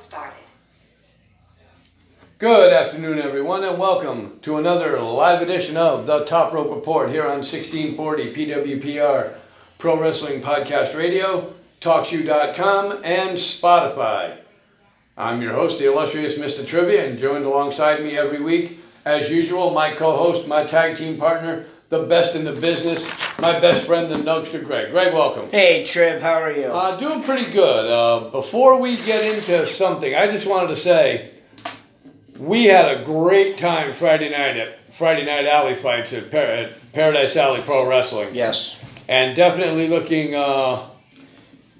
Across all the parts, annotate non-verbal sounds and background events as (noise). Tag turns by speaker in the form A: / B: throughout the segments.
A: started.
B: Good afternoon, everyone, and welcome to another live edition of the Top Rope Report here on 1640 PWPR Pro Wrestling Podcast Radio, TalkShoe.com, and Spotify. I'm your host, the illustrious Mr. Trivia, and joined alongside me every week, as usual, my co-host, my tag team partner, the best in the business, my best friend, the Nugster Greg. Greg, welcome.
C: Hey, Triv, how are you?
B: Uh, doing pretty good. Uh, before we get into something, I just wanted to say we had a great time Friday night at Friday Night Alley fights at, Par- at Paradise Alley Pro Wrestling,
C: yes.
B: and definitely looking, uh,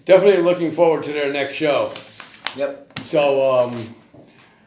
B: definitely looking forward to their next show.
C: Yep.
B: So, um,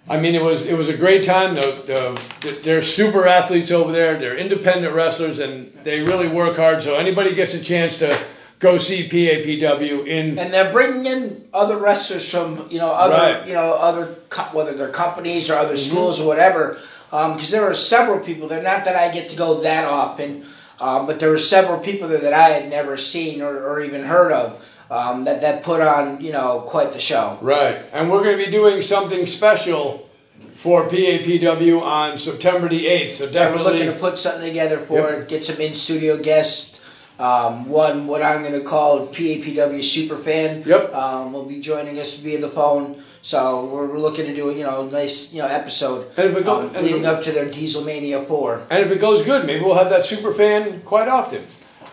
B: I mean, it was it was a great time. The, the, they're super athletes over there. They're independent wrestlers, and they really work hard. So anybody gets a chance to go see PAPW in
C: And they're bringing in other wrestlers from you know other
B: Right. Mm-hmm.
C: you know other whether they're companies or other schools or whatever. Because there are several people there. Not that I get to go that often, um, but there were several people there that I had never seen or, or even heard of. Um, that that put on you know quite the show.
B: Right. And we're going to be doing something special for PAPW on September the 8th. So
C: Yeah, we're looking to put something together for it, get some in studio guests. Um, one, what I'm going to call PAPW Superfan.
B: Yep.
C: Um, will be joining us via the phone. So we're, we're looking to do a you know nice you know episode
B: And if it go-
C: um, leading up to their Diesel Mania four.
B: and if it goes good, maybe we'll have that super fan quite often.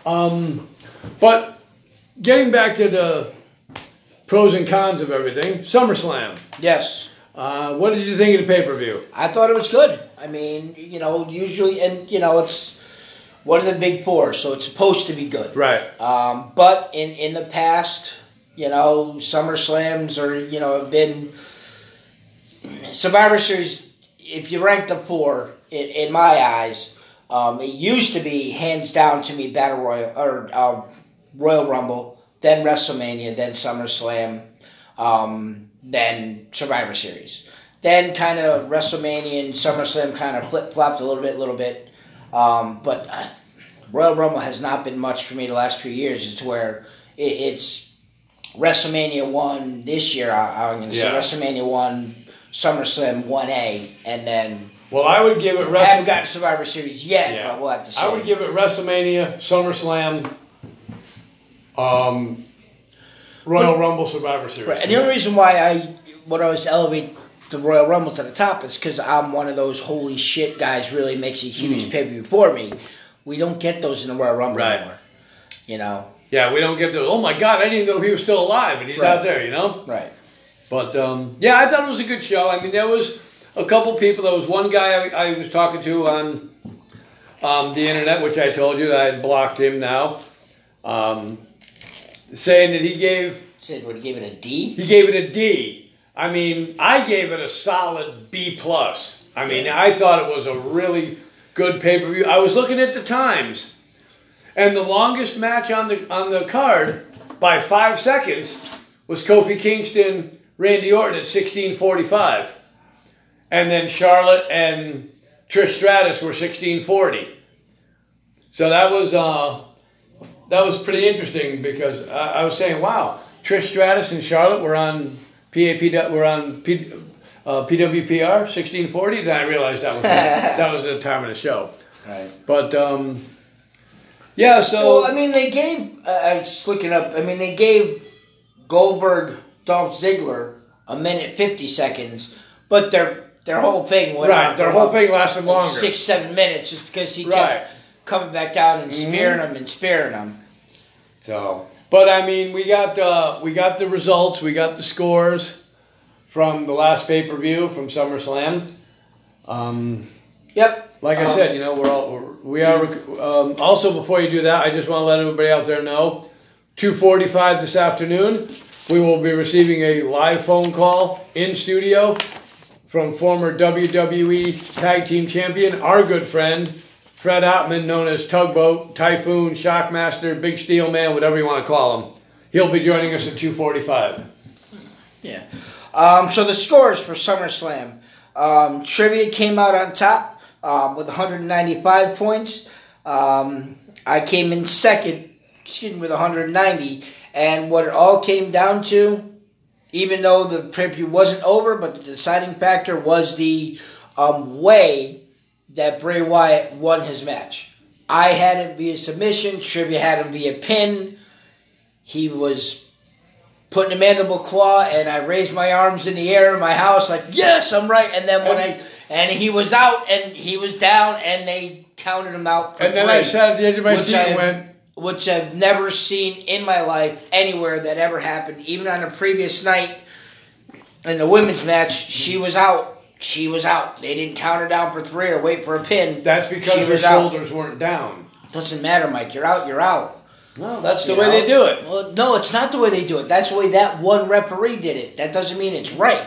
B: Um, but getting back to the pros and cons of everything, SummerSlam.
C: Yes,
B: Uh, what did you think of the pay per view?
C: I thought it was good. I mean, you know, usually and you know it's one of the big four, so it's supposed to be good.
B: Right.
C: Um, but in, in the past, you know, Summer Slams or, you know, have been Survivor Series, if you rank the four, in, in my eyes, um, it used to be hands down to me Battle Royal or uh, Royal Rumble, then WrestleMania, then SummerSlam, um, then Survivor Series. Then kind of WrestleMania and SummerSlam kind of flip flopped a little bit, a little bit. Um, but uh, Royal Rumble has not been much for me the last few years. It's where it, it's WrestleMania one this year. I, I'm going to say WrestleMania one, SummerSlam one A, and then
B: Well, I would give it
C: I haven't gotten Survivor Series yet,
B: Yeah.
C: but we'll have to see.
B: I would give it WrestleMania, SummerSlam, um, Royal Rumble, Survivor Series.
C: Right, and the only reason why I what I was elevate the Royal Rumble to the top is because I'm one of those holy shit guys. Really makes a huge pay per view for me. We don't get those in the Royal Rumble.
B: Right.
C: anymore. You know,
B: Yeah, we don't get those. Oh my God, I didn't know he was still alive, and he's
C: Right.
B: out there. You know.
C: right?
B: But um, yeah, I thought it was a good show. I mean, there was a couple people. There was one guy I, I was talking to on um, the internet, which I told you that I had blocked him now, um, saying that he gave
C: Said would give it a D.
B: he gave it a D. I mean, I gave it a solid B plus. I mean, I thought it was a really good pay per view. I was looking at the times, and the longest match on the on the card by five seconds was Kofi Kingston Randy Orton at sixteen forty five, and then Charlotte and Trish Stratus were sixteen forty. So that was uh, that was pretty interesting because I, I was saying, wow, Trish Stratus and Charlotte were on PAP were on P, uh, PWPR sixteen forty. Then I realized that was (laughs) that was the time of the show.
C: Right.
B: But um, yeah, so
C: Well, I mean, they gave. Uh, I was looking up. I mean, they gave Goldberg, Dolph Ziggler a minute fifty seconds, but their their whole thing went
B: right, their whole thing lasted longer.
C: six seven minutes just because he
B: Right.
C: Kept coming back down and spearing them and spearing them.
B: So, but I mean, we got uh, we got the results, we got the scores from the last pay per view from SummerSlam. Um,
C: Yep.
B: like I
C: Um,
B: said, you know, we're all we're, we are. Um, also, before you do that, I just want to let everybody out there know, two forty five this afternoon, we will be receiving a live phone call in studio from former WWE Tag Team Champion, our good friend. Fred Ottman, known as Tugboat, Typhoon, Shockmaster, Big Steel Man, whatever you want to call him. He'll be joining us at 245.
C: Yeah. Um, so the scores for SummerSlam. Um, Trivia came out on top um, with 195 points. Um, I came in second, excuse me, with 190. And what it all came down to even though the pay per view wasn't over, but the deciding factor was the um, way that Bray Wyatt won his match. I had it via submission. Trivia had him via pin. He was putting a mandible claw, and I raised my arms in the air in my house, like yes, I'm right. And then when I and he was out and he was down, and they counted him out.
B: and then I sat at the edge of my
C: which
B: seat and went,
C: which I've never seen in my life anywhere that ever happened. Even on a previous night in the women's match, she was out. She was out. They didn't count her down for three or wait for a pin.
B: that's because
C: she
B: her
C: was out.
B: shoulders weren't down.
C: Doesn't matter, Mike. You're out. You're out.
B: No, that's the
C: You
B: way
C: know?
B: they do it.
C: Well, no, it's not the way they do it. That's the way that one referee did it. That doesn't mean it's right.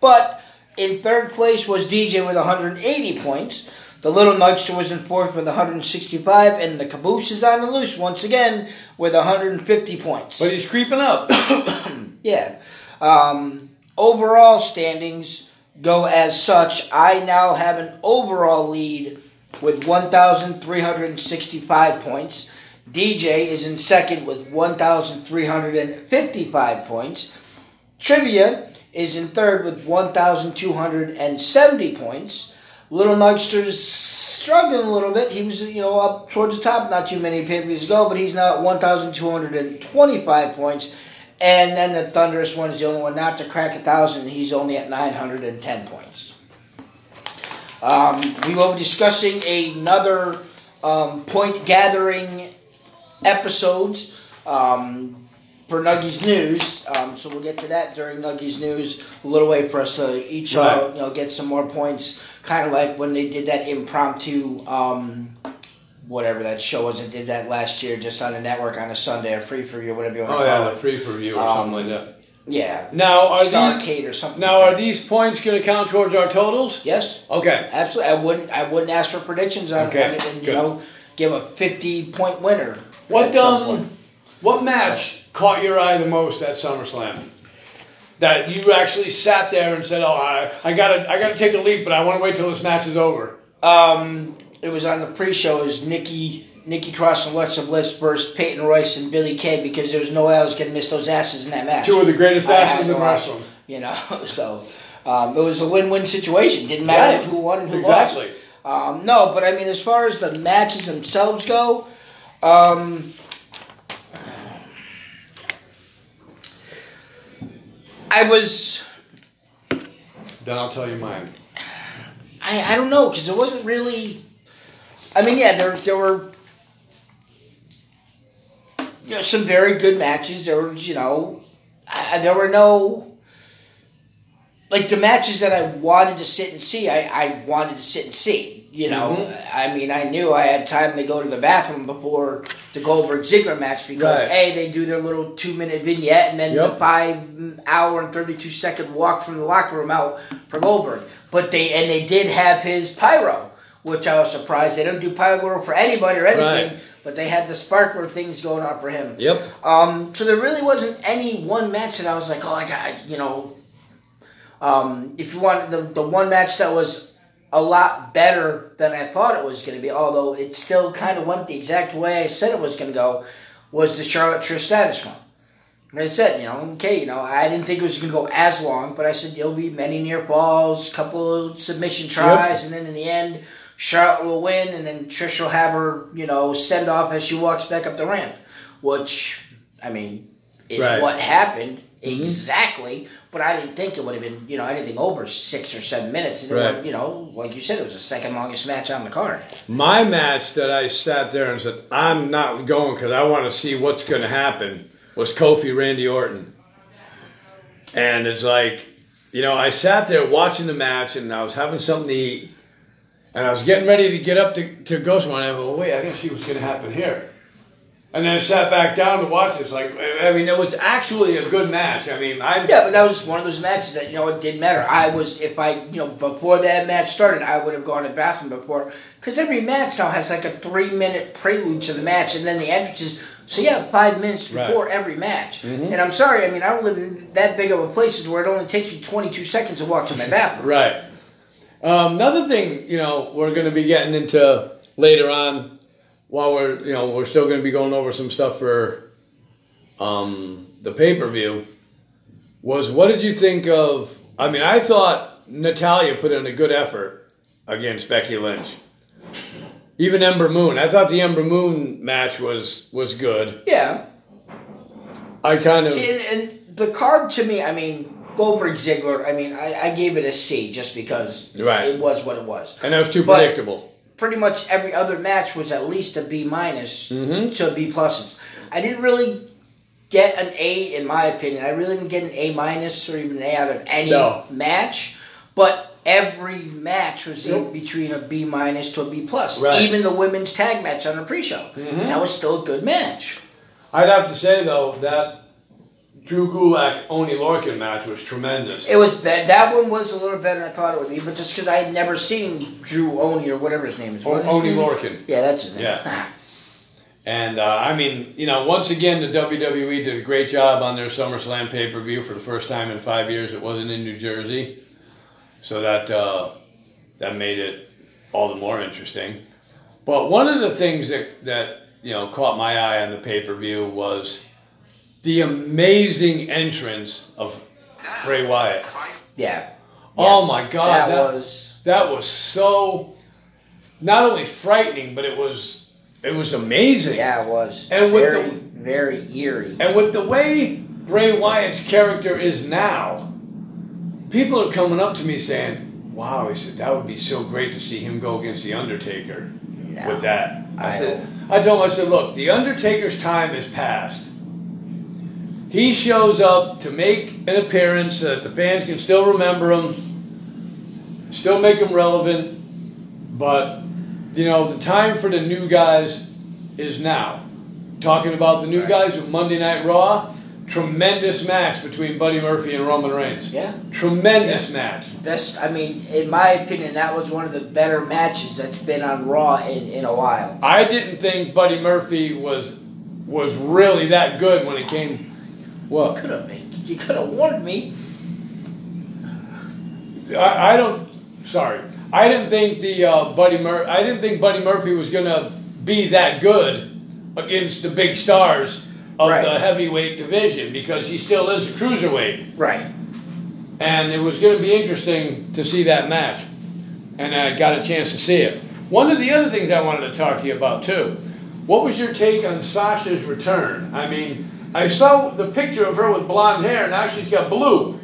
C: But in third place was DJ with 180 points. The Little Nugster was in fourth with 165, and the Caboose is on the loose once again with 150 points.
B: But he's creeping up. (coughs)
C: Yeah. Um, overall standings go as such. I now have an overall lead with 1,365 points. DJ is in second with 1,355 points. Trivia is in third with 1,270 points. Little Nugster's struggling a little bit. He was, you know, up towards the top not too many pay-per-views ago, but he's now at 1,225 points. And then the Thunderous one is the only one not to crack a thousand. He's only at 910 points. Um, we will be discussing another um, point gathering episodes um, for Nuggies News. Um, so we'll get to that during Nuggies News. A little way for us to each uh, you know get some more points, kind of like when they did that impromptu. Um, Whatever that show was, that did that last year, just on the network on a Sunday, or free for you, whatever you want
B: Oh
C: to call
B: yeah,
C: it.
B: the free for view or
C: Um,
B: something like that.
C: Yeah.
B: Now are these
C: Starcade or something.
B: now
C: like
B: are these points going to count towards our totals?
C: Yes,
B: Okay.
C: absolutely. I wouldn't. I wouldn't ask for predictions on,
B: Okay,
C: it, and you
B: good.
C: know, give a fifty point winner.
B: What um what match caught your eye the most at SummerSlam? That you actually sat there and said, "Oh, I, I gotta I gotta take a leap, but I want to wait till this match is over."
C: Um, it was on the pre-show. Is Nikki Nikki Cross and Alexa Bliss versus Peyton Royce and Billie Kay because there was no way I was going to miss those asses in that match.
B: Two of the greatest asses in wrestling.
C: You know, (laughs) so um, it was a win-win situation. Didn't matter
B: Right.
C: who won and who
B: Exactly.
C: lost. Um, no, but I mean, as far as the matches themselves go, um, I was.
B: Then I'll tell you mine.
C: I, I don't know because it wasn't really. I mean, yeah, there there were you know some very good matches. There was you know, I, there were no like the matches that I wanted to sit and see. I, I wanted to sit and see. You know,
B: Mhm.
C: I mean, I knew I had time to go to the bathroom before the Goldberg Ziggler match because
B: Right.
C: a they do their little two minute vignette and then
B: Yep.
C: the five hour and thirty two second walk from the locker room out for Goldberg. But they and they did have his pyro, which I was surprised they don't do pyro for anybody or anything.
B: Right.
C: But they had the sparkler things going on for him.
B: Yep.
C: Um, so there really wasn't any one match that I was like, oh, I got, you know. Um, if you want the the one match that was a lot better than I thought it was going to be, although it still kind of went the exact way I said it was going to go, was the Charlotte Trish Stratus one. And I said, you know, okay, you know, I didn't think it was going to go as long, but I said there'll be many near falls, couple of submission tries, and then in the end, Charlotte will win, and then Trish will have her, you know, send off as she walks back up the ramp, which, I mean, is
B: Right.
C: what happened mm-hmm. exactly. But I didn't think it would have been, you know, anything over six or seven minutes. And
B: Right.
C: you know, like you said, it was the second longest match on the card.
B: My match that I sat there and said, I'm not going because I want to see what's going to happen was Kofi Randy Orton. And it's like, you know, I sat there watching the match and I was having something to eat. And I was getting ready to get up to, to go somewhere. And I go, wait, I think see what's going to happen here. And then I sat back down to watch it. It's like, I mean, it was actually a good match. I mean, I
C: Yeah, but that was one of those matches that you know it didn't matter. I was if I you know before that match started, I would have gone to the bathroom before because every match now has like a three minute prelude to the match, and then the entrances. So you have five minutes
B: Right.
C: before every match. Mm-hmm. And I'm sorry, I mean I don't live in that big of a place where it only takes me 22 seconds to walk to my (laughs) bathroom.
B: Right. Um, another thing, you know, we're going to be getting into later on, while we're, you know, we're still going to be going over some stuff for um, the pay per view. was what did you think of? I mean, I thought Natalya put in a good effort against Becky Lynch. Even Ember Moon, I thought the Ember Moon match was was good.
C: Yeah.
B: I kind of
C: See, and, and the card to me, I mean, Goldberg Ziggler, I mean, I, I gave it a C just because
B: Right.
C: it was what it was.
B: and that was too
C: But-
B: predictable.
C: Pretty much every other match was at least a B minus
B: Mhm.
C: to a B pluses. I didn't really get an A in my opinion. I really didn't get an A minus or even an A out of any
B: No.
C: match. But every match was in between a B minus to a B plus.
B: Right. Mm-hmm.
C: Even the women's tag match on the pre-show, that was still a good match.
B: I'd have to say though that Drew Gulak Oni Lorcan match was tremendous.
C: It was that that one was a little better than I thought it would be, but just because I had never seen Drew Oni or whatever his name is.
B: O-
C: What his
B: Oni
C: name?
B: Lorcan.
C: Yeah, that's his name.
B: Yeah. (laughs) And uh, I mean, you know, once again, the WWE did a great job on their SummerSlam pay per view for the first time in five years. It wasn't in New Jersey, so that uh, that made it all the more interesting. But one of the things that that you know caught my eye on the pay per view was the amazing entrance of Bray Wyatt.
C: yeah.
B: Oh
C: Yes.
B: my God,
C: that,
B: that-
C: was
B: That was so not only frightening, but it was it was amazing.
C: yeah, it was
B: And with
C: very
B: the-
C: very eerie.
B: And with the way Bray Wyatt's character is now, people are coming up to me saying, "Wow," he said, "that would be so great to see him go against the Undertaker
C: No,
B: with that." I,
C: I
B: said, "I told him, I said, look, the Undertaker's time is past. He shows up to make an appearance so that the fans can still remember him, still make him relevant, but you know the time for the new guys is now." Talking about the new guys with Monday Night Raw, tremendous match between Buddy Murphy and Roman Reigns.
C: Yeah,
B: Tremendous match.
C: that's I mean, in my opinion, that was one of the better matches that's been on Raw in, in a while.
B: I didn't think Buddy Murphy was was really that good when it came. What?
C: Could have been. You could have warned me.
B: I, I don't. Sorry, I didn't think the uh, Buddy Mur- I didn't think Buddy Murphy was gonna be that good against the big stars of
C: Right.
B: the heavyweight division because he still is a cruiserweight,
C: Right.
B: and it was gonna be interesting to see that match, and I got a chance to see it. One of the other things I wanted to talk to you about too. What was your take on Sasha's return? I mean, I saw the picture of her with blonde hair. Now she's got blue.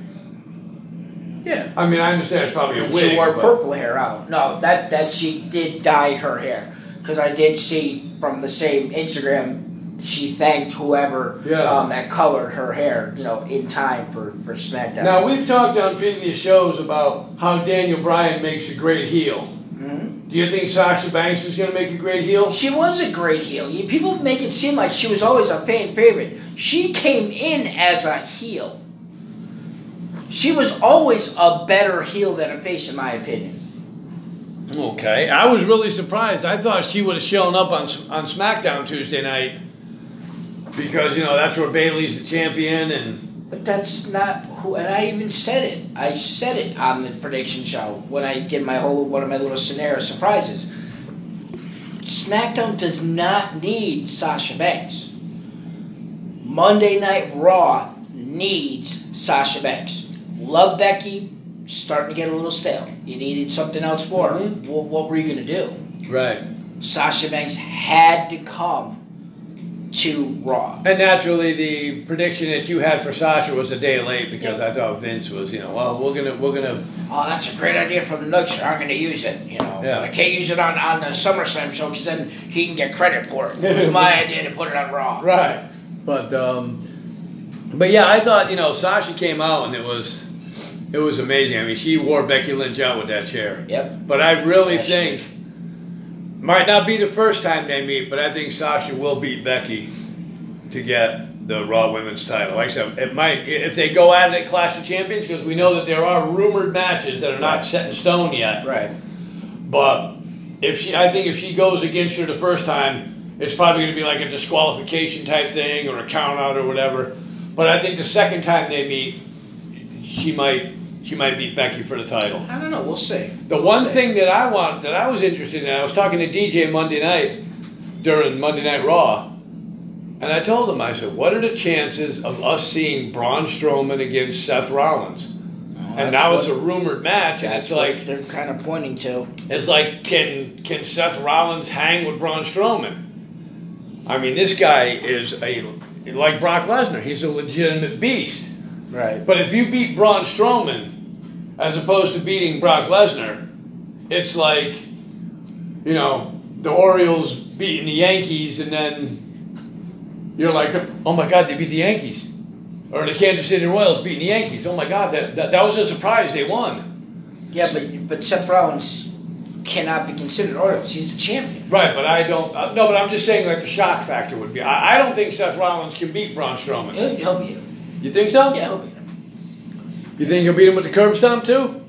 C: Yeah.
B: I mean, I understand it's probably a
C: And
B: wig.
C: she wore
B: but-
C: purple hair out. No, that that she did dye her hair because I did see from the same Instagram she thanked whoever
B: Yeah.
C: um, that colored her hair, you know, in time for for SmackDown.
B: Now we've talked on previous shows about how Daniel Bryan makes a great heel.
C: Mhm.
B: Do you think Sasha Banks is going to make a great heel?
C: She was a great heel. People make it seem like she was always a fan favorite. She came in as a heel. She was always a better heel than a face, in my opinion.
B: Okay, I was really surprised. I thought she would have shown up on on SmackDown Tuesday night because you know that's where Bayley's the champion, and
C: But that's not who. And I even said it. I said it on the prediction show when I did my whole one of my little scenario surprises. SmackDown does not need Sasha Banks. Monday Night Raw needs Sasha Banks. Love Becky, starting to get a little stale. You needed something else for her.
B: Mhm.
C: What, what were you going to do?
B: right.
C: Sasha Banks had to come to Raw.
B: And naturally, the prediction that you had for Sasha was a day late because I thought Vince was, you know, well, we're gonna we're gonna
C: Oh, that's a great idea from the Nooks. I'm going to use it. You know,
B: Yeah.
C: I can't use it on, on the SummerSlam show because then he can get credit for it. It was my (laughs) idea to put it on Raw.
B: Right. But um but yeah, I thought, you know, Sasha came out and it was it was amazing. I mean, she wore Becky Lynch out with that chair.
C: Yep.
B: But I really
C: she
B: think might not be the first time they meet, but I think Sasha will beat Becky to get the Raw Women's title. Like I said, it might if they go at it at Clash of Champions because we know that there are rumored matches that are not
C: Right.
B: set in stone yet.
C: Right.
B: But if she, I think if she goes against her the first time, it's probably going to be like a disqualification type thing or a count out or whatever. But I think the second time they meet, she might she might beat Becky for the title.
C: I don't know. We'll see.
B: The
C: We'll
B: one
C: see.
B: thing that I want that I was interested in, I was talking to DJ Monday night during Monday Night Raw, And I told him, I said, what are the chances of us seeing Braun Strowman against Seth Rollins? and that was a rumored match, and it's like
C: they're kind of pointing to.
B: It's like, can can Seth Rollins hang with Braun Strowman? I mean, this guy is a like Brock Lesnar. He's a legitimate beast.
C: Right.
B: But if you beat Braun Strowman, as opposed to beating Brock Lesnar, it's like, you know, the Orioles beating the Yankees, and then you're like, oh my God, they beat the Yankees. Or the Kansas City Royals beating the Yankees. Oh my God, that, that, that was a surprise. They won.
C: Yeah, but but Seth Rollins cannot be considered Orioles. He's the champion.
B: Right, but I don't. Uh, no, but I'm just saying, like the shock factor would be. I, I don't think Seth Rollins can beat Braun Strowman.
C: He'll, he'll beat him.
B: You think so?
C: Yeah, he'll beat him.
B: You think he'll beat him with the curb stomp too?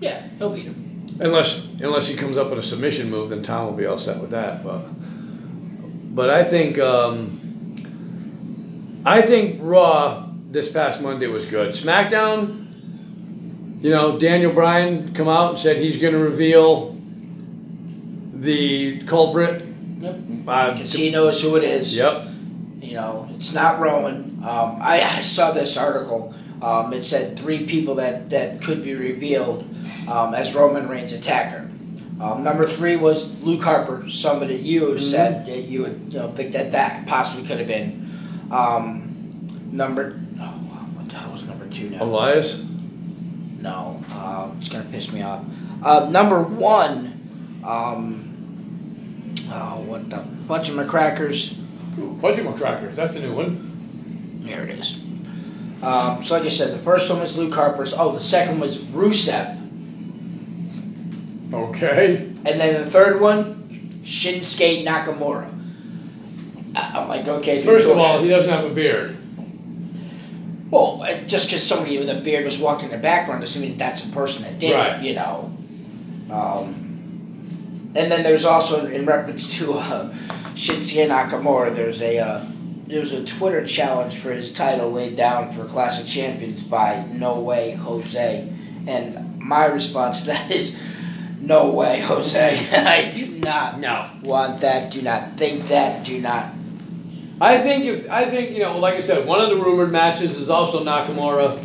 C: Yeah, he'll beat him.
B: Unless unless he comes up with a submission move, then Tom will be all set with that. But but I think um, I think Raw this past Monday was good. SmackDown, you know, Daniel Bryan come out and said he's going to reveal the culprit.
C: Yep.
B: Uh,
C: Because he knows who it is.
B: Yep.
C: You know, it's not Rowan. Um, I, I saw this article. Um, it said three people that, that could be revealed um, as Roman Reigns' attacker. Um, number three was Luke Harper, somebody you
B: Mm-hmm.
C: said that you would you know think that that possibly could have been. Um, number oh what the hell was number two now?
B: Elias.
C: No, uh, it's gonna piss me off. Uh, number one, um, oh what the bunch of McCrackers.
B: Ooh, Fudgy McCrackers. That's a new one.
C: There it is. Um, so like I said, the first one was Luke Harper's. Oh, the second was Rusev,
B: Okay.
C: and then the third one, Shinsuke Nakamura. I'm like, okay. dude,
B: First of all,
C: ahead.
B: he doesn't have a beard.
C: well, uh, just because somebody with a beard was walking in the background doesn't mean that's the person that did
B: Right.
C: it. You know. Um, and then there's also in reference to uh, Shinsuke Nakamura, there's a uh, there's a Twitter challenge for his title laid down for Clash of Champions by No Way Jose, and my response to that is, No way, Jose. (laughs) I do not
B: No.
C: want that. Do not think that. Do not.
B: I think if I think you know, like I said, one of the rumored matches is also Nakamura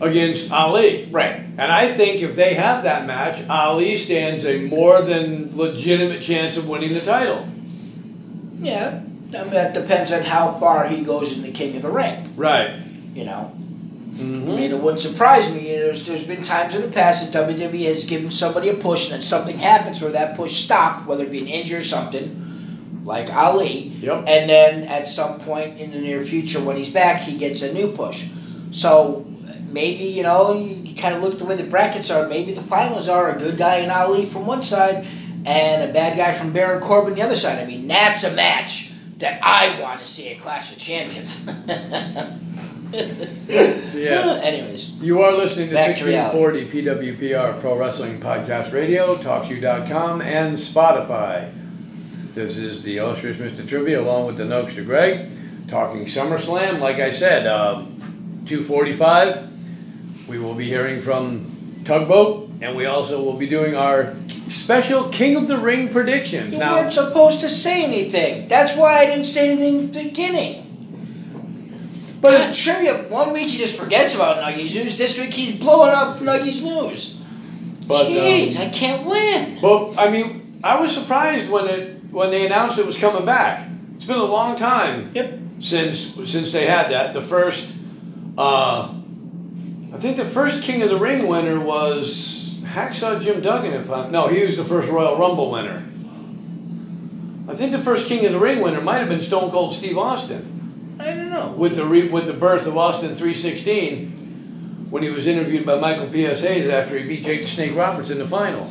B: against Ali.
C: Right.
B: And I think if they have that match, Ali stands a more than legitimate chance of winning the title.
C: Yeah. I mean, that depends on how far he goes in the King of the Ring.
B: Right.
C: You know. I
B: Mm-hmm.
C: mean, it wouldn't surprise me. There's there's been times in the past that WWE has given somebody a push, and then something happens where that push stopped, whether it be an injury or something, like Ali.
B: Yep.
C: And then at some point in the near future, when he's back, he gets a new push. So maybe you know you kind of look the way the brackets are. Maybe the finals are a good guy in Ali from one side, and a bad guy from Baron Corbin the other side. I mean, that's a match that I want to see a Clash of Champions. (laughs)
B: Yeah.
C: Anyways.
B: You are listening to
C: Back to
B: 1640 PWPR Pro Wrestling Podcast Radio, TalkShoe.com, and Spotify. This is the illustrious Mr. Trivia along with the Nugster Greg talking SummerSlam. Like I said, um, 245. We will be hearing from Tugboat, and we also will be doing our special King of the Ring predictions.
C: You
B: Now,
C: weren't supposed to say anything. That's why I didn't say anything in the beginning.
B: but
C: God, trivia. One week he just forgets about Nuggies news. This week he's blowing up Nuggies news.
B: But, um,
C: Jeez, I can't win.
B: Well, I mean, I was surprised when it when they announced it was coming back. It's been a long time
C: Yep.
B: since since they had that. The first, uh, I think the first King of the Ring winner was Hacksaw Jim Duggan. If I no, he was the first Royal Rumble winner. I think the first King of the Ring winner might have been Stone Cold Steve Austin
C: I don't know.
B: with the re, with the birth of Austin 316 when he was interviewed by Michael P.S. Hayes after he beat Jake the Snake Roberts in the final.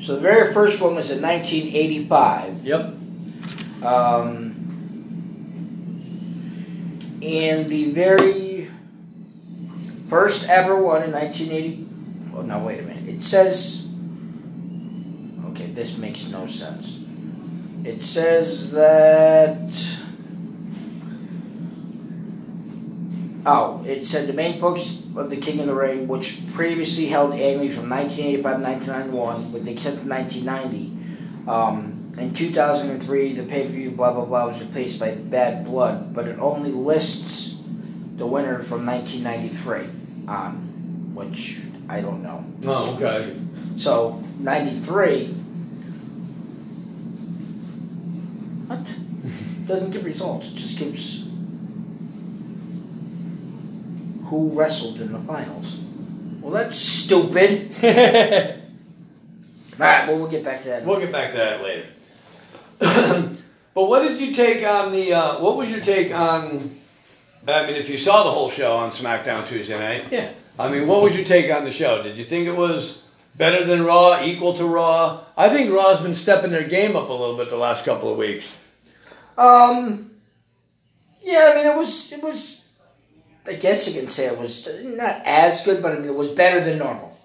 C: So the very first one was in 1985.
B: Yep.
C: Um, and the very first ever one in 1980. Oh, no, wait a minute. It says. Okay, this makes no sense. It says that. Oh, it said the main books of the King of the Ring, which previously held annually from 1985 to 1991, with the exception of 1990. Um, in 2003, the pay per view blah blah blah was replaced by Bad Blood, but it only lists the winner from 1993 on, which I don't know.
B: Oh, okay.
C: So 93. What? Doesn't give results. It just gives who wrestled in the finals. Well, that's stupid. (laughs) All right, well, we'll get back to that.
B: We'll get back to that later. (coughs) but what did you take on the? Uh, what was your take on? I mean, if you saw the whole show on SmackDown Tuesday night,
C: Yeah.
B: I mean, what would you take on the show? Did you think it was better than Raw, equal to Raw? I think Raw's been stepping their game up a little bit the last couple of weeks.
C: Um. Yeah, I mean, it was it was. I guess you can say it was not as good, but I mean, it was better than normal,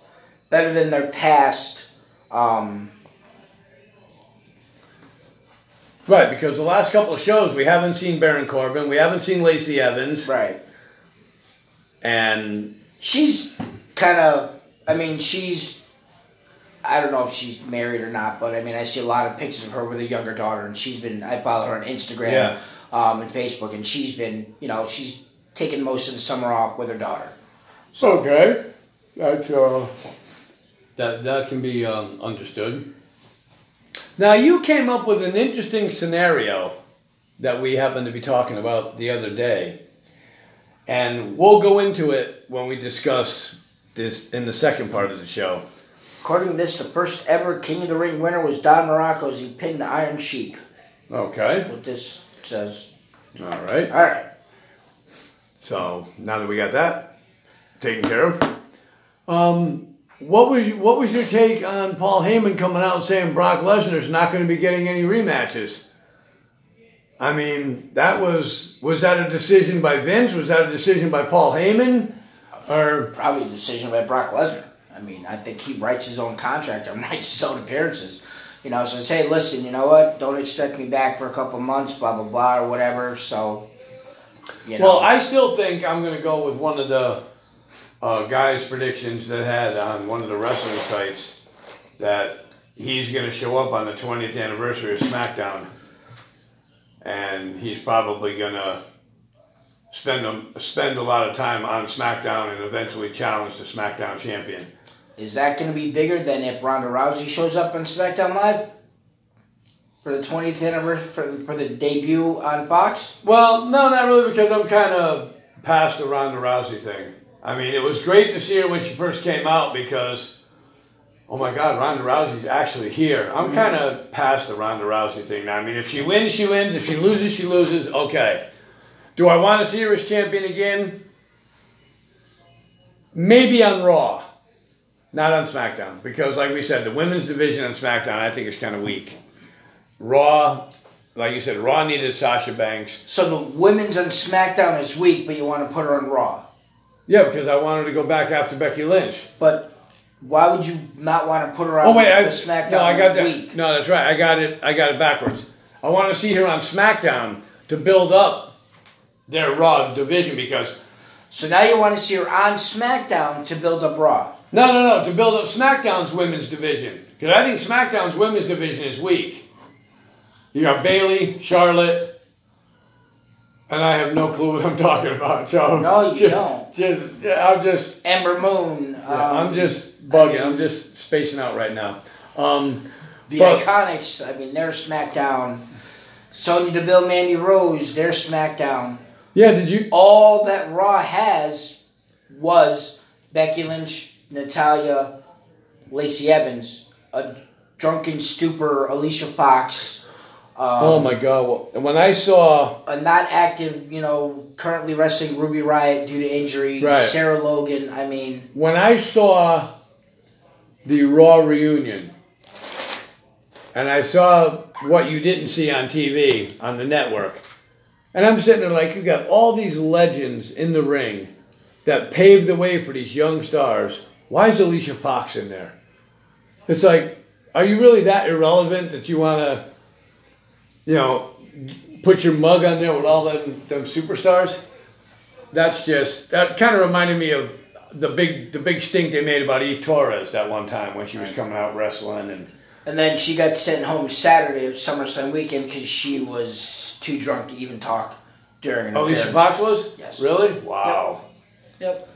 C: better than their past. Um.
B: Right, because the last couple of shows we haven't seen Baron Corbin, we haven't seen Lacey Evans,
C: Right.
B: and
C: She's kind of. I mean, she's. I don't know if she's married or not, but I mean, I see a lot of pictures of her with a younger daughter, and she's been. I follow her on Instagram,
B: Yeah.
C: um, and Facebook, and she's been. You know, she's taken most of the summer off with her daughter.
B: So, okay, that's uh, that that can be um, understood. Now you came up with an interesting scenario that we happened to be talking about the other day, and we'll go into it when we discuss this in the second part of the show.
C: According to this, the first ever King of the Ring winner was Don Muraco as he pinned the Iron Sheik.
B: Okay,
C: What this says.
B: all right.
C: All right.
B: So now that we got that taken care of, um, what was what was your take on Paul Heyman coming out and saying Brock Lesnar's not going to be getting any rematches? I mean, that was was that a decision by Vince? Was that a decision by Paul Heyman? Or
C: Probably a decision by Brock Lesnar. I mean, I think he writes his own contract and writes (laughs) his own appearances. You know, says, hey, listen, you know what? Don't expect me back for a couple months, blah, blah, blah, or whatever. So, you know.
B: well, I still think I'm going to go with one of the uh, guys' predictions that had on one of the wrestling sites that he's going to show up on the 20th anniversary of SmackDown, and he's probably to spend a, spend a lot of time on SmackDown and eventually challenge the SmackDown champion.
C: Is that going to be bigger than if Ronda Rousey shows up on SmackDown Live? For the 20th anniversary, for, for the debut on Fox?
B: Well, no, not really, because I'm kind of past the Ronda Rousey thing. I mean, it was great to see her when she first came out because, oh my God, Ronda Rousey's actually here. I'm mm-hmm. kind of past the Ronda Rousey thing now. I mean, if she wins, she wins. If she loses, she loses. Okay. Do I want to see her as champion again? Maybe on Raw, not on SmackDown, because like we said, the women's division on SmackDown I think is kind of weak. Raw, like you said, Raw needed Sasha Banks.
C: So the women's on SmackDown is weak, but you want to put her on Raw.
B: Yeah, because I wanted to go back after Becky Lynch.
C: But why would you not want to put her oh, on
B: Oh wait, I,
C: SmackDown
B: no, I got that.
C: week?
B: No, that's right. I got it. I got it backwards. I want to see her on SmackDown to build up their Raw division because
C: So now you want to see her on SmackDown to build up Raw.
B: no, no, no, to build up SmackDown's women's division because I think SmackDown's women's division is weak. You got Bayley, Charlotte, and I have no clue what I'm talking about. So
C: No, you
B: just,
C: don't.
B: Just, I'll just
C: Ember Moon. Um,
B: I'm just bugging.
C: I
B: I'm just spacing out right now. Um,
C: the
B: but-
C: Iconics. I mean, they're SmackDown. Sonya Deville, Mandy Rose, they're SmackDown.
B: yeah, did you?
C: All that Raw has was Becky Lynch, Natalya, Lacey Evans, a drunken stupor, Alicia Fox. Um,
B: Oh my God! Well, when I saw,
C: a not active, you know, currently wrestling Ruby Riott due to injury.
B: Right.
C: Sarah Logan. I mean,
B: when I saw the Raw reunion, and I saw what you didn't see on TV on the network, and I'm sitting there like, you got all these legends in the ring that paved the way for these young stars. Why is Alicia Fox in there? It's like, are you really that irrelevant that you want to, you know, put your mug on there with all them them superstars? That's just that kind of reminded me of the big the big stink they made about Eve Torres that one time when she was coming out wrestling and
C: And then she got sent home Saturday of SummerSlam weekend because she was too drunk to even talk during an
B: Alicia
C: appearance.
B: Fox was?
C: Yes.
B: Really? Wow.
C: Yep.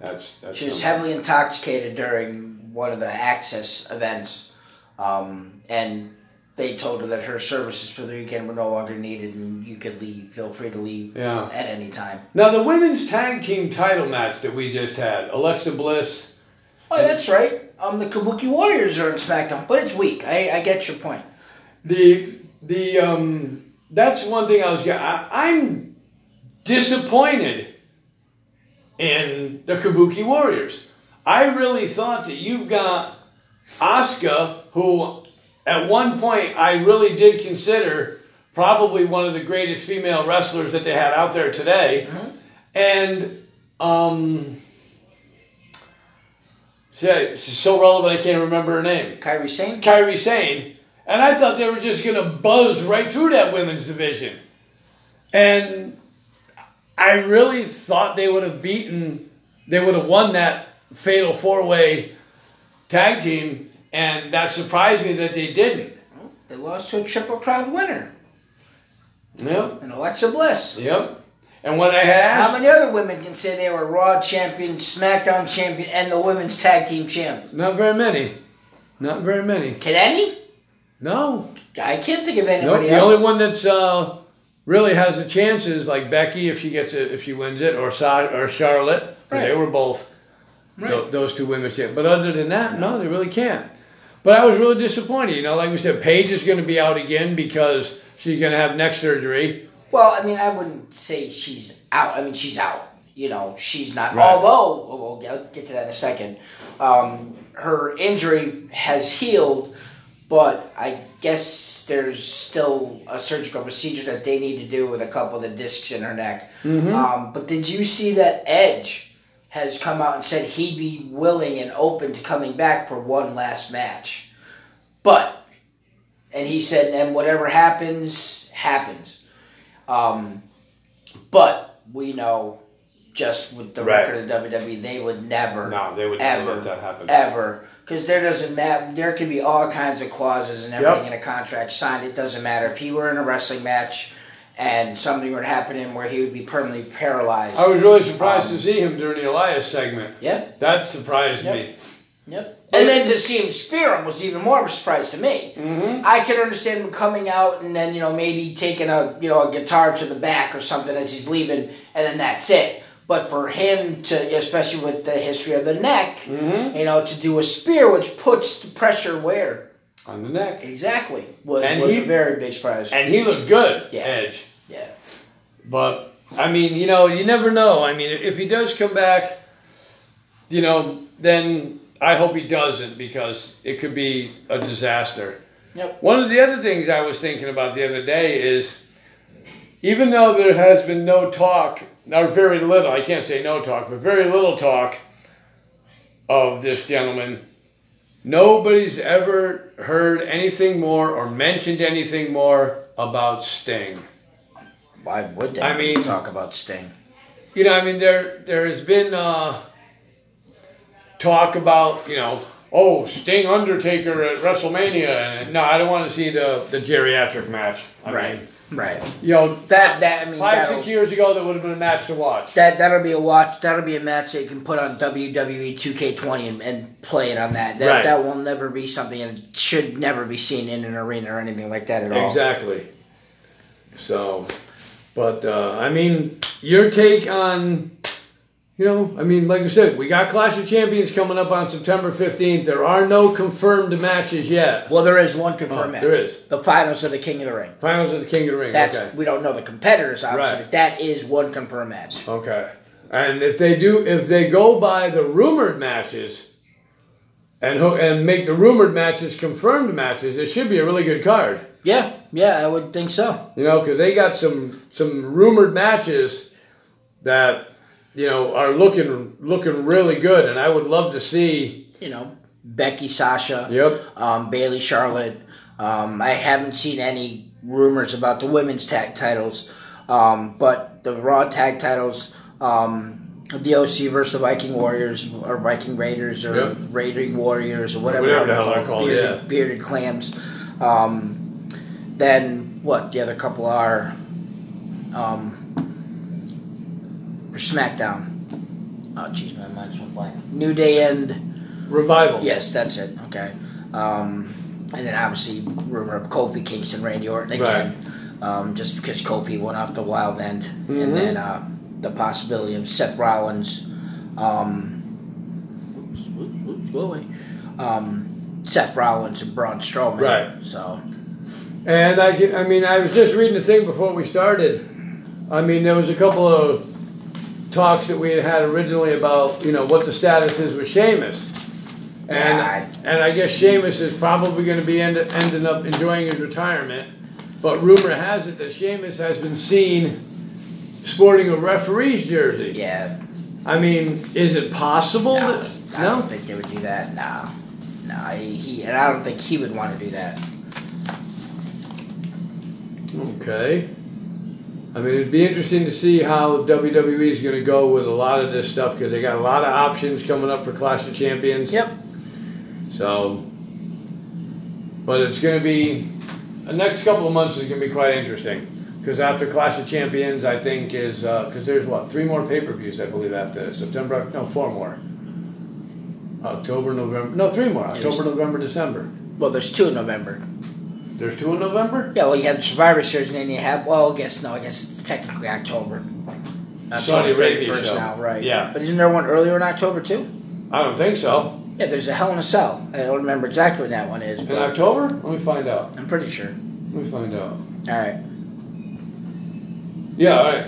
B: That's that's
C: She was
B: something.
C: heavily intoxicated during one of the Access events, um, and they told her that her services for the weekend were no longer needed and you could leave. Feel free to leave
B: Yeah.
C: at any time.
B: Now the women's tag team title match that we just had, Alexa Bliss.
C: Oh, that's right. Um, the Kabuki Warriors are in SmackDown, but it's weak. I, I get your point.
B: The the um that's one thing I was I, I'm disappointed in the Kabuki Warriors. I really thought that you've got Asuka, who at one point I really did consider probably one of the greatest female wrestlers that they had out there today, and um. she- She's so relevant I can't remember her name.
C: Kairi Sane.
B: Kairi Sane, and I thought they were just going to buzz right through that women's division. And I really thought they would have beaten, they would have won that fatal four way tag team, and that surprised me that they didn't.
C: They lost to a triple crown winner,
B: Yep,
C: and Alexa Bliss.
B: yep. And when I had
C: How many other women can say they were Raw champion, SmackDown champion, and the women's tag team champ?
B: not very many, not very many.
C: Can any?
B: No,
C: I can't think of
B: Nope,
C: anybody
B: the only one that's uh, really has the chances, like Becky, if she gets it, if she wins it, or Sa- or Charlotte, 'cause they were both
C: Right.
B: tho- those two women. champ- But other than that, no, they really can't. But I was really disappointed. You know, like we said, Paige is going to be out again because she's going to have neck surgery.
C: Well, I mean, I wouldn't say she's out. I mean, she's out. You know, she's not.
B: Right.
C: Although, we'll get, to that in a second. Um, her injury has healed, but I guess there's still a surgical procedure that they need to do with a couple of the discs in her neck. Um, but did you see that Edge has come out and said he'd be willing and open to coming back for one last match? But, and he said, and whatever happens, happens. Um, but we know just with the
B: Right.
C: record of WWE, they would never,
B: No, they would never
C: ever,
B: let that happen.
C: ever, because there doesn't matter. There can be all kinds of clauses and everything
B: Yep.
C: in a contract signed. It doesn't matter if he were in a wrestling match and something would happen to him where he would be permanently paralyzed.
B: I was really surprised
C: Um,
B: to see him during the Elias segment.
C: yeah,
B: That surprised
C: Yep.
B: me.
C: Yep. And then to see him spear him was even more of a surprise to me.
B: Mm-hmm.
C: I could understand him coming out and then you know maybe taking a you know a guitar to the back or something as he's leaving, and then that's it. But for him to, especially with the history of the neck,
B: Mm-hmm.
C: you know, to do a spear, which puts the pressure where
B: On the neck.
C: exactly was,
B: And
C: was
B: he-
C: a very big surprise.
B: And he looked good,
C: Yeah.
B: Edge.
C: yeah,
B: But I mean, you know, you never know. I mean, if he does come back, you know, then I hope he doesn't because it could be a disaster.
C: Yep.
B: One of the other things I was thinking about the other day is even though there has been no talk, or very little, I can't say no talk, but very little talk of this gentleman, nobody's ever heard anything more or mentioned anything more about Sting.
C: why would they
B: I mean-
C: talk about Sting?
B: You know, I mean, there there has been uh, talk about you know, oh, Sting Undertaker at WrestleMania, no, I don't want to see the the geriatric match. I mean,
C: right.
B: you know,
C: That that I mean
B: 5 six years ago, that would have been a match to watch.
C: That that'll be a watch. That'll be a match that you can put on WWE 2K20 and, and play it on that. That
B: Right.
C: that will never be something and should never be seen in an arena or anything like that at all.
B: Exactly. So, but uh, I mean, your take on, you know, I mean, like I said, we got Clash of Champions coming up on September fifteenth. There are no confirmed matches yet.
C: Well, there is one confirmed
B: Oh,
C: match.
B: there is.
C: the finals of the King of the Ring.
B: Finals of the King of the Ring.
C: That's
B: okay.
C: we don't know the competitors obviously.
B: Right.
C: But that is one confirmed match.
B: Okay. And if they do, if they go by the rumored matches, and and make the rumored matches confirmed matches, it should be a really good card.
C: Yeah, yeah, I would think so.
B: You know, because they got some some rumored matches that you know are looking looking really good, and I would love to see.
C: You know, Becky, Sasha,
B: Yep.
C: um, Bayley, Charlotte. Um, I haven't seen any rumors about the women's tag titles, um, but the Raw tag titles. Um, the OC versus the Viking Warriors or Viking Raiders or
B: Yep.
C: Raiding Warriors or whatever,
B: Whatever the hell
C: they're
B: called,
C: bearded,
B: yeah.
C: bearded clams. Um, then what? The other couple are um, SmackDown. Oh, jeez, my mind's went blank. New Day and
B: Revival.
C: yes, that's it. Okay, um, and then obviously rumor of Kofi Kingston, Randy Orton again, um, just because Kofi went off the wild end,
B: Mhm.
C: and then uh, the possibility of Seth Rollins. Um, oops, oops, oops, go away. Um, Seth Rollins and Braun Strowman.
B: Right.
C: So
B: And I, I mean, I was just reading the thing before we started. I mean, there was a couple of talks that we had had originally about, you know, what the status is with Sheamus. And, and I guess Sheamus is probably going to be end, ending up enjoying his retirement. But rumor has it that Sheamus has been seen sporting a referee's jersey.
C: yeah,
B: I mean, is it possible?
C: no,
B: that,
C: I
B: no?
C: don't think they would do that. No, no, he and I don't think he would want to do that.
B: Okay. I mean, it'd be interesting to see how WWE is going to go with a lot of this stuff because they got a lot of options coming up for Clash of Champions.
C: Yep.
B: So, but it's going to be the next couple of months is going to be quite interesting because after Clash of Champions, I think is uh, because there's what three more pay per views I believe after this. September, no, four more. October, November, no, three more. October, November, December.
C: Well, there's two in November.
B: There's two in November.
C: Yeah, well, you have Survivor Series, and then you have. Well, I guess no. I guess it's technically October.
B: Saudi Arabia
C: 31st
B: show.
C: now, right?
B: Yeah.
C: But isn't there one earlier in October too?
B: I don't think so.
C: Yeah, there's a Hell in a Cell. I don't remember exactly when that one is,
B: In October? Let me find out.
C: I'm pretty sure.
B: Let me find out.
C: All right.
B: Yeah, all right.